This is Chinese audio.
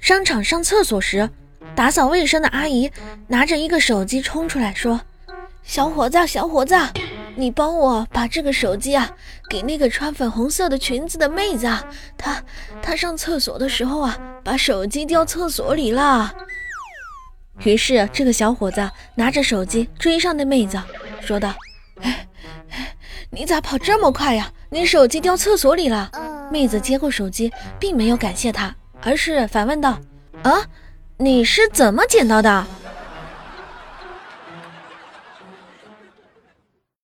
商场上厕所时，打扫卫生的阿姨拿着一个手机冲出来说：“小伙子，小伙子，你帮我把这个手机啊给那个穿粉红色的裙子的妹子啊，她她上厕所的时候啊把手机掉厕所里了。”于是这个小伙子拿着手机追上那妹子，说道：“哎，你咋跑这么快呀？你手机掉厕所里了。”妹子接过手机，并没有感谢他，而是反问道：“啊，你是怎么捡到的？”